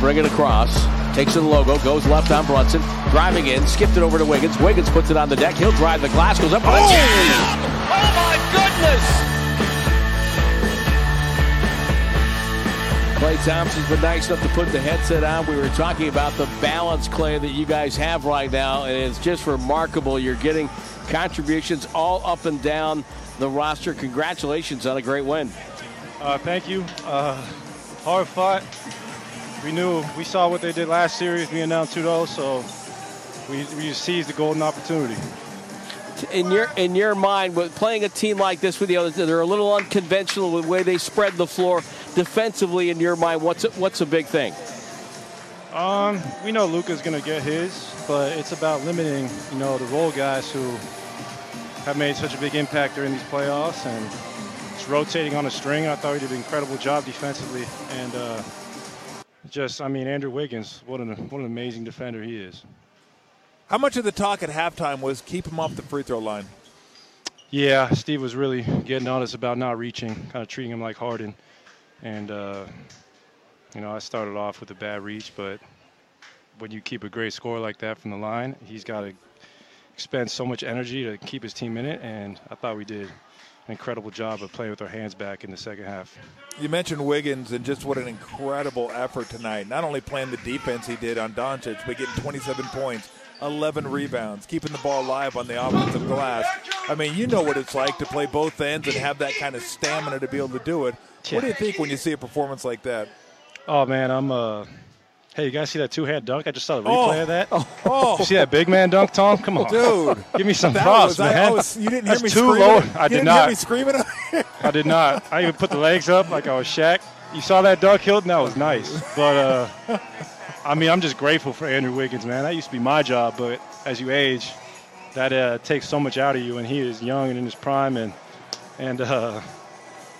bring it across. Takes the logo, goes left on Brunson, driving in, skipped it over to Wiggins. Wiggins puts it on the deck. He'll drive the glass, goes up. Oh, oh my goodness! Klay Thompson's been nice enough to put the headset on. We were talking about the balance, Klay, that you guys have right now, and it's just remarkable. You're getting contributions all up and down the roster. Congratulations on a great win. Uh, thank you. Uh, hard fought. We knew we saw what they did last series, being down 2-0, so we, we seized the golden opportunity. In your in your mind, with playing a team like this with the others, they're a little unconventional with the way they spread the floor defensively. In your mind, what's a, what's a big thing? Um, we know Luka's going to get his, but it's about limiting, you know, the role guys who have made such a big impact during these playoffs and just rotating on a string. I thought he did an incredible job defensively, and uh, just, I mean, Andrew Wiggins, what an what an amazing defender he is. How much of the talk at halftime was keep him off the free throw line? Yeah, Steve was really getting on us about not reaching, kind of treating him like Harden. And, uh, you know, I started off with a bad reach, but when you keep a great score like that from the line, he's got to expend so much energy to keep his team in it. And I thought we did incredible job of playing with our hands back in the second half. You mentioned Wiggins and just what an incredible effort tonight. Not only playing the defense he did on Doncic, but getting 27 points, 11 rebounds, keeping the ball alive on the offensive glass. I mean, you know what it's like to play both ends and have that kind of stamina to be able to do it. What do you think when you see a performance like that? Oh man, I'm uh Hey, you guys see that two-hand dunk? I just saw the replay Oh. of that. Oh, You see that big man dunk, Tom? Come on, dude. Give me some That props, was, I, man. I was, you didn't hear That's me too screaming. low. I you did didn't not. hear me screaming. I did not. I even put the legs up like I was Shaq. You saw that dunk, Hilton? That was nice. But uh, I mean, I'm just grateful for Andrew Wiggins, man. That used to be my job, but as you age, that uh, takes so much out of you. And he is young and in his prime, and and uh,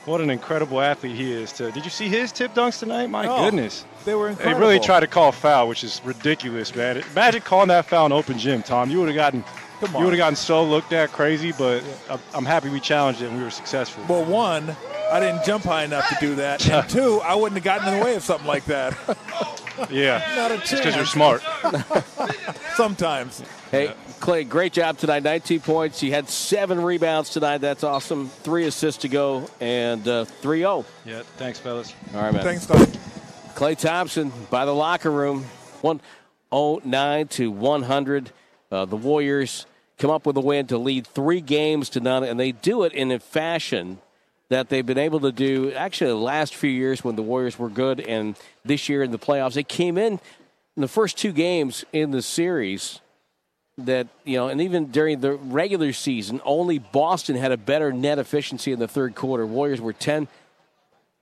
what an incredible athlete he is. To did you see his tip dunks tonight? My Oh, goodness. they were They incredible. really tried to call foul, which is ridiculous, man. Imagine calling that foul in open gym, Tom. You would have gotten, you would have gotten so looked at crazy. But I'm- I'm happy we challenged it and we were successful. Well, one, I didn't jump high enough to do that, and two, I wouldn't have gotten in the way of something like that. yeah, Not a just because you're smart. Sometimes. Hey, Klay, great job tonight. 19 points. You had seven rebounds tonight. That's awesome. Three assists to go and uh, 3 0. Yeah, thanks, fellas. All right, man. Thanks, Doc. Klay Thompson by the locker room, 109 to 100. Uh, the Warriors come up with a win to lead three games to none, and they do it in a fashion that they've been able to do actually the last few years when the Warriors were good, and this year in the playoffs. They came in in the first two games in the series that you know, and even during the regular season, only Boston had a better net efficiency in the third quarter. Warriors were ten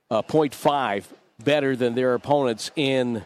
uh, 0.5 better than their opponents in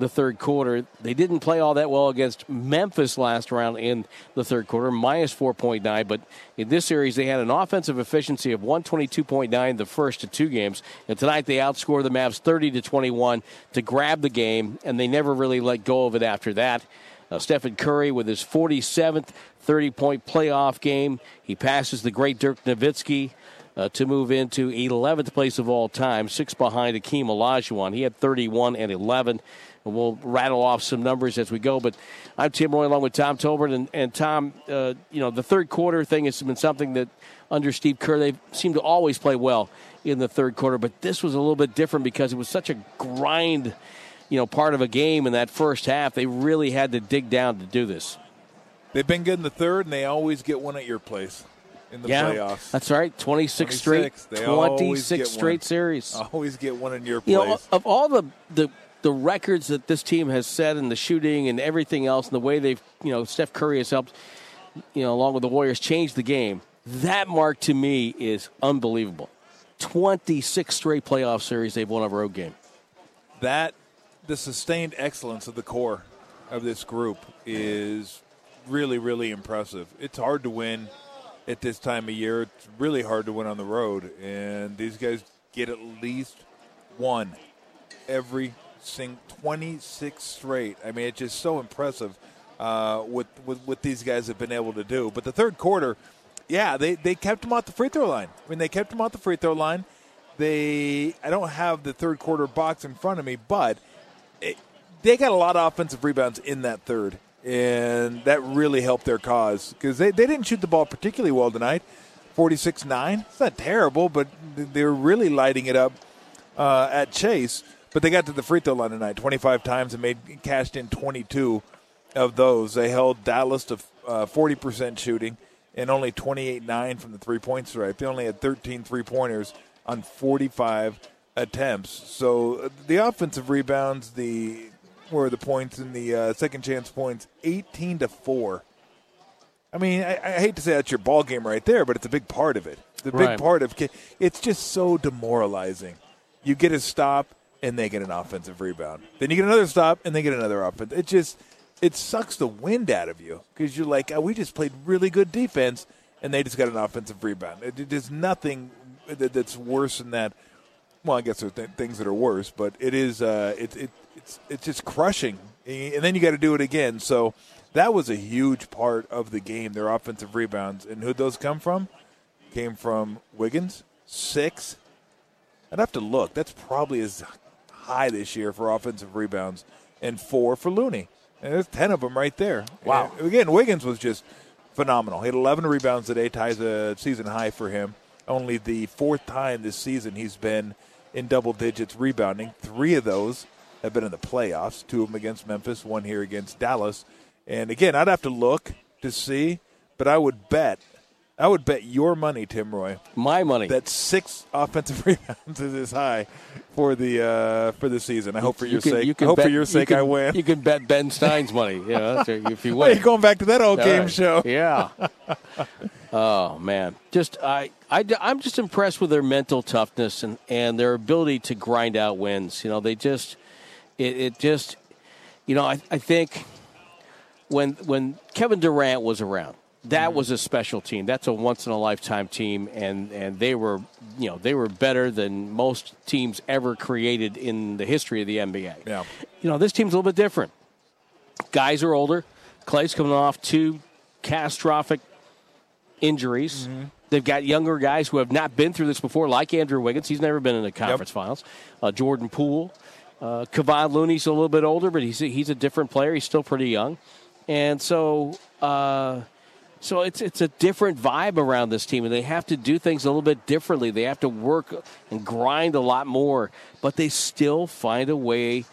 the third quarter. They didn't play all that well against Memphis last round in the third quarter, minus 4.9. But in this series, they had an offensive efficiency of 122.9 the first to two games. And tonight, they outscored the Mavs 30 to 21 to grab the game, and they never really let go of it after that. Uh, Stephen Curry with his 47th 30 point playoff game. He passes the great Dirk Nowitzki uh, to move into 11th place of all time, six behind Hakeem Olajuwon. He had 31 and 11. And we'll rattle off some numbers as we go. But I'm Tim Roye along with Tom Tolbert. And, and Tom, uh, you know, the third quarter thing has been something that under Steve Kerr, they seem to always play well in the third quarter. But this was a little bit different because it was such a grind, you know, part of a game in that first half. They really had to dig down to do this. They've been good in the third, and they always get one at your place in the yeah, playoffs. that's right. 26, straight, 26. They 26 straight one. series. Always get one in your place. You know, of all the, the the records that this team has set and the shooting and everything else and the way they've, you know, Steph Curry has helped, you know, along with the Warriors change the game. That mark to me is unbelievable. 26 straight playoff series they've won a road game. that the sustained excellence of the core of this group is really, really impressive. It's hard to win at this time of year. It's really hard to win on the road, and these guys get at least one every sing 26 straight. I mean, it's just so impressive uh, with, with what these guys have been able to do. But the third quarter, yeah, they, they kept them off the free throw line. I mean, they kept them off the free throw line. They, I don't have the third quarter box in front of me, but it, they got a lot of offensive rebounds in that third, and that really helped their cause because they, they didn't shoot the ball particularly well tonight. 46 9. It's not terrible, but they're really lighting it up uh, at Chase. But they got to the free throw line tonight 25 times and made cashed in 22 of those. They held Dallas to uh, 40% shooting and only 28 9 from the three point stripe. They only had 13 three pointers on 45 attempts. So uh, the offensive rebounds, the were the points in the uh, second chance points, 18 to 4. I mean, I, I, hate to say that's your ball game right there, but it's a big part of it. The big Right. part of it's just so demoralizing. You get a stop and they get an offensive rebound. Then you get another stop and they get another offense. It just it sucks the wind out of you because you're like, oh, we just played really good defense and they just got an offensive rebound. It, there's nothing that, that's worse than that. Well, I guess there are th- things that are worse, but it is uh, it, it it's it's just crushing, and then you got to do it again. So that was a huge part of the game. Their offensive rebounds, and who those come from? Came from Wiggins six. I'd have to look. That's probably as high this year for offensive rebounds, and four for Looney. And there's ten of them right there. Wow. And again, Wiggins was just phenomenal. He had 11 rebounds today, ties a season high for him. Only the fourth time this season he's been in double digits rebounding. Three of those have been in the playoffs. Two of them against Memphis, one here against Dallas. And again, I'd have to look to see, but I would bet, I would bet your money, Tim Roye, My money. that six offensive rebounds is as high for the uh, for the season. I hope for your can- sake. can I hope bet- for your you sake can- I win. You can bet Ben Stein's money. You know, if you win. going back to that old All game right. show. Yeah. oh man, just I, I I'm just impressed with their mental toughness and and their ability to grind out wins. You know, they just it, it just you know I I think when when Kevin Durant was around. That was a special team. That's a once in a lifetime team, and, and they were, you know, they were better than most teams ever created in the history of the NBA. Yeah. You know, this team's a little bit different guys are older. Klay's coming off two catastrophic injuries. They've got younger guys who have not been through this before, like Andrew Wiggins. He's never been in the conference finals. Uh, Jordan Poole. Uh, Kevon Looney's a little bit older, but he's a, he's a different player. He's still pretty young. And so. Uh, so it's it's a different vibe around this team, and they have to do things a little bit differently. They have to work and grind a lot more, but they still find a way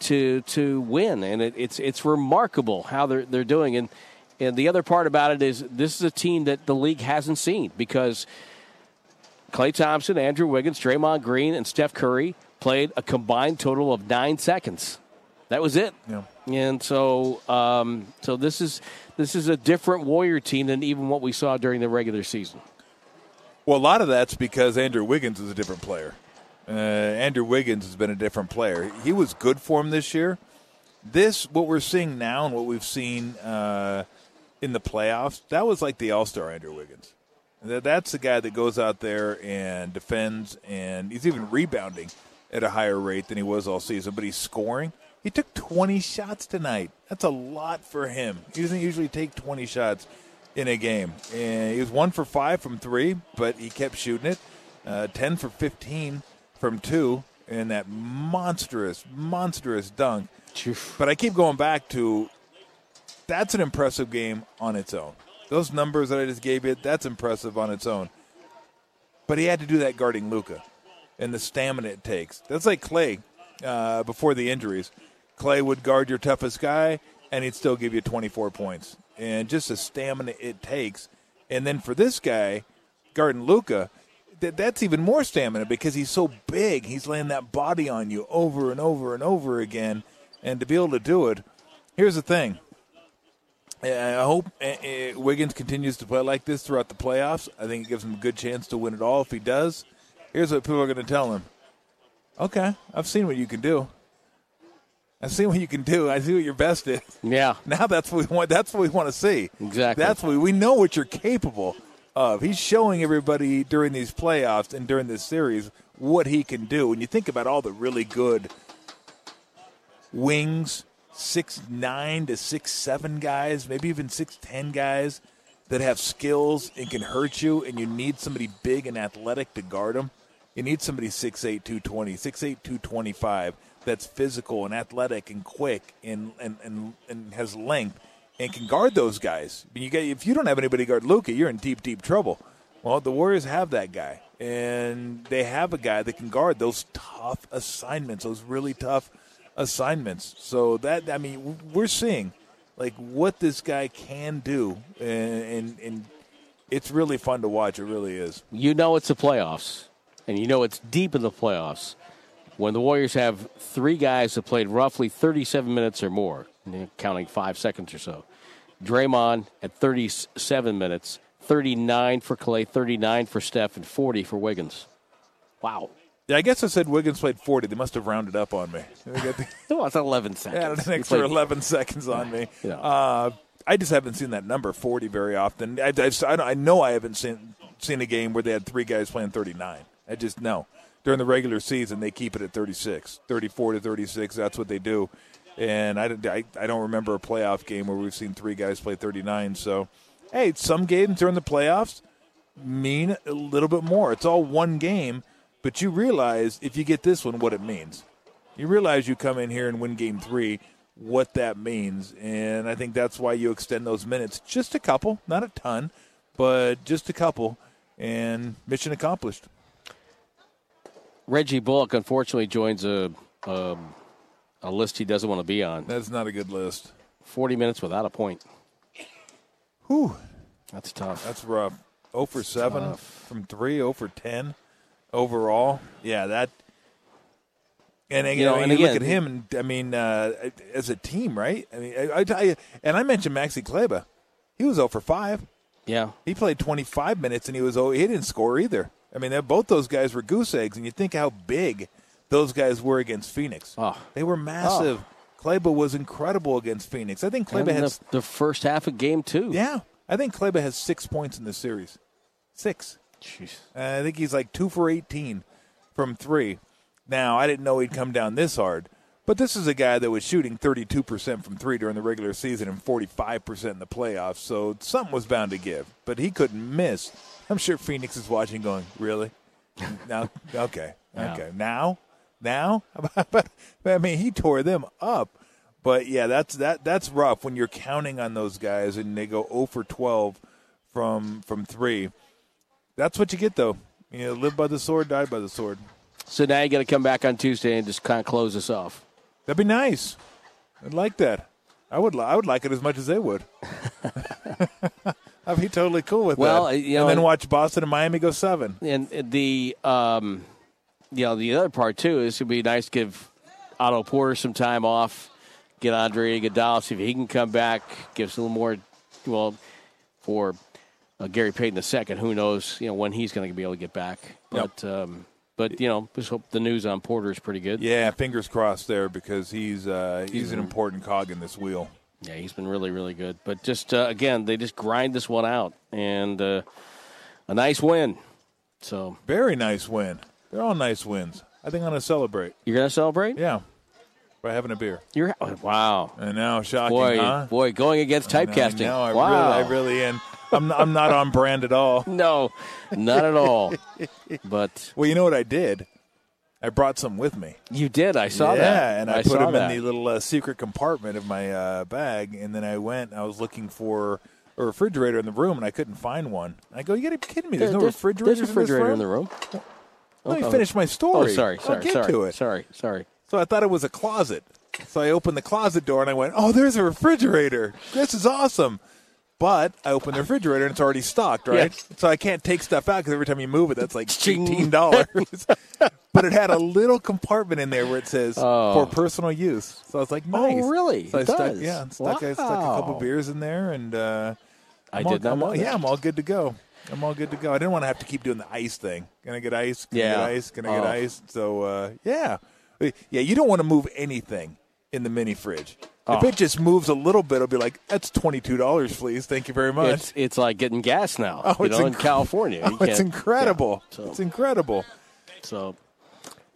to to win, and it, it's it's remarkable how they're they're doing. And and the other part about it is this is a team that the league hasn't seen because Klay Thompson, Andrew Wiggins, Draymond Green, and Steph Curry played a combined total of nine seconds. That was it. Yeah. And so, um, so this is this is a different Warrior team than even what we saw during the regular season. Well, a lot of that's because Andrew Wiggins is a different player. Uh, Andrew Wiggins has been a different player. He was good for him this year. This, what we're seeing now, and what we've seen uh, in the playoffs, that was like the All Star Andrew Wiggins. That's the guy that goes out there and defends, and he's even rebounding at a higher rate than he was all season. But he's scoring. He took 20 shots tonight. That's a lot for him. He doesn't usually take 20 shots in a game. And he was one for five from three, but he kept shooting it. Uh, 10 for 15 from two, and that monstrous, monstrous dunk. But I keep going back to that's an impressive game on its own. Those numbers that I just gave you, that's impressive on its own. But he had to do that guarding Luka, and the stamina it takes. That's like Klay uh, before the injuries. Klay would guard your toughest guy, and he'd still give you 24 points. And just the stamina it takes. And then for this guy, guarding Luka, that, that's even more stamina because he's so big. He's laying that body on you over and over and over again. And to be able to do it, here's the thing. I hope uh, uh, Wiggins continues to play like this throughout the playoffs. I think it gives him a good chance to win it all. If he does, here's what people are going to tell him. Okay, I've seen what you can do. I see what you can do. I see what your best is. Yeah. Now that's what we want. That's what we want to see. Exactly. That's what we know what you're capable of. He's showing everybody during these playoffs and during this series what he can do. When you think about all the really good wings, six nine to six seven guys, maybe even six ten guys that have skills and can hurt you, and you need somebody big and athletic to guard them. You need somebody 6'8", 220, 6'8", 225 that's physical and athletic and quick and, and, and, and has length and can guard those guys. You get, if you don't have anybody guard Luka, you're in deep, deep trouble. Well, the Warriors have that guy, and they have a guy that can guard those tough assignments, those really tough assignments. So that I mean, we're seeing like what this guy can do, and, and, and it's really fun to watch. It really is. You know it's the playoffs, and you know it's deep in the playoffs when the Warriors have three guys that played roughly 37 minutes or more, counting five seconds or so. Draymond at 37 minutes, 39 for Klay, 39 for Steph, and 40 for Wiggins. Wow. Yeah, I guess I said Wiggins played 40. They must have rounded up on me. no, it's 11 seconds. Yeah, an extra 11 seconds on me. Yeah. Uh, I just haven't seen that number 40 very often. I, I, I know I haven't seen, seen a game where they had three guys playing 39. I just know. During the regular season, they keep it at 36, 34 to 36. That's what they do. And I, I, I don't remember a playoff game where we've seen three guys play 39. So, hey, some games during the playoffs mean a little bit more. It's all one game – but you realize if you get this one, what it means. You realize you come in here and win game three, what that means. And I think that's why you extend those minutes just a couple, not a ton, but just a couple. And mission accomplished. Reggie Bullock, unfortunately, joins a, a, a list he doesn't want to be on. That's not a good list. 40 minutes without a point. Whew. That's tough. That's rough. 0 for 7 tough. from 3, 0 for 10 overall. Yeah, that. And, you know, and you again, look at him, and I mean, uh, as a team, right? I mean, I, I tell you, and I mentioned Maxi Kleber. He was 0 for 5. Yeah. He played 25 minutes, and he was oh, he didn't score either. I mean, both those guys were goose eggs, and you think how big those guys were against Phoenix. Oh. They were massive. Oh. Kleber was incredible against Phoenix. I think Kleber had the, the, first half of game two. Yeah, I think Kleber has six points in this series. Six. Jeez. Uh, I think he's like two for 18 from three. Now, I didn't know he'd come down this hard, but this is a guy that was shooting 32% from three during the regular season and 45% in the playoffs, so something was bound to give. But he couldn't miss. I'm sure Phoenix is watching, going, "Really? now, okay, okay, now, now." but I mean, he tore them up. But yeah, that's that that's rough when you're counting on those guys and they go 0 for 12 from from three that's what you get, though. You know, live by the sword, die by the sword. So now you got to come back on Tuesday and just kind of close us off. That'd be nice. I'd like that. I would. I would like it as much as they would. I'd be totally cool with well, that. You know, and then watch Boston and Miami go seven. And the, um, you know, the other part too is it'd be nice to give Otto Porter some time off, get Andre Iguodala, see if he can come back, give us a little more, well, for uh, Gary Payton the second, Who knows? You know when he's going to be able to get back. But yep. um, but you know, just hope the news on Porter is pretty good. Yeah, fingers crossed there because he's uh, he's an important cog in this wheel. Yeah, he's been really really good. But just uh, again, they just grind this one out and uh, a nice win. So very nice win. They're all nice wins. I think I'm going to celebrate. You're going to celebrate? Yeah by having a beer. You're oh, wow. And now shocking, boy, huh? boy, going against typecasting. Now I wow. really, I really am. I'm, I'm not on brand at all. No, not at all. But well, you know what I did? I brought some with me. You did. I saw yeah, that. Yeah, and I, I put them that. in the little uh, secret compartment of my uh, bag. And then I went. I was looking for a refrigerator in the room, and I couldn't find one. I go, "You got to be kidding me? There's, there's no refrigerator. There's a refrigerator in, the room. Let me finish my story. Oh, sorry, sorry, I'll get sorry, to it. Sorry, sorry. So I thought it was a closet. So I opened the closet door and I went, "Oh, there's a refrigerator. This is awesome." But I open the refrigerator and it's already stocked, right? Yes. So I can't take stuff out because every time you move it, that's like eighteen dollars. but it had a little compartment in there where it says oh. for personal use. So I was like, oh, nice. Oh, really? So it I stuck, does. yeah, stuck, wow. I stuck a couple beers in there, and uh, I all, did not I'm know that. Yeah, I'm all good to go. I'm all good to go. I didn't want to have to keep doing the ice thing. Can I get ice? Can yeah. I get ice? Can I get oh. ice? So uh, yeah, yeah. You don't want to move anything in the mini fridge. Oh. If it just moves a little bit, it'll be like, that's $22, please. Thank you very much. It's, it's like getting gas now, oh, you know, inc- in California. Oh, it's incredible. Yeah, so. It's incredible. So,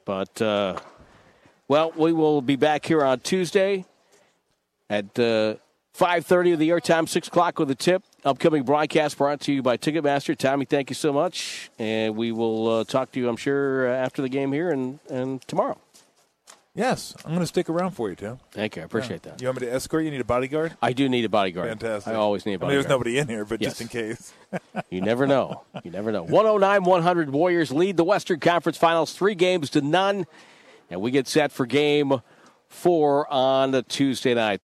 but, uh, well, we will be back here on Tuesday at uh, 5.30 of the airtime, 6 o'clock with a tip. upcoming broadcast brought to you by Ticketmaster. Tommy, thank you so much. And we will uh, talk to you, I'm sure, uh, after the game here and, and tomorrow. Yes, I'm going to stick around for you, Tim. Thank you. I appreciate that. You want me to escort you? Need a bodyguard? I do need a bodyguard. Fantastic. I always need a I mean, bodyguard. there's nobody in here, but Yes. just in case. You never know. You never know. 109 100 Warriors lead the Western Conference Finals three games to none. And we get set for game four on Tuesday night.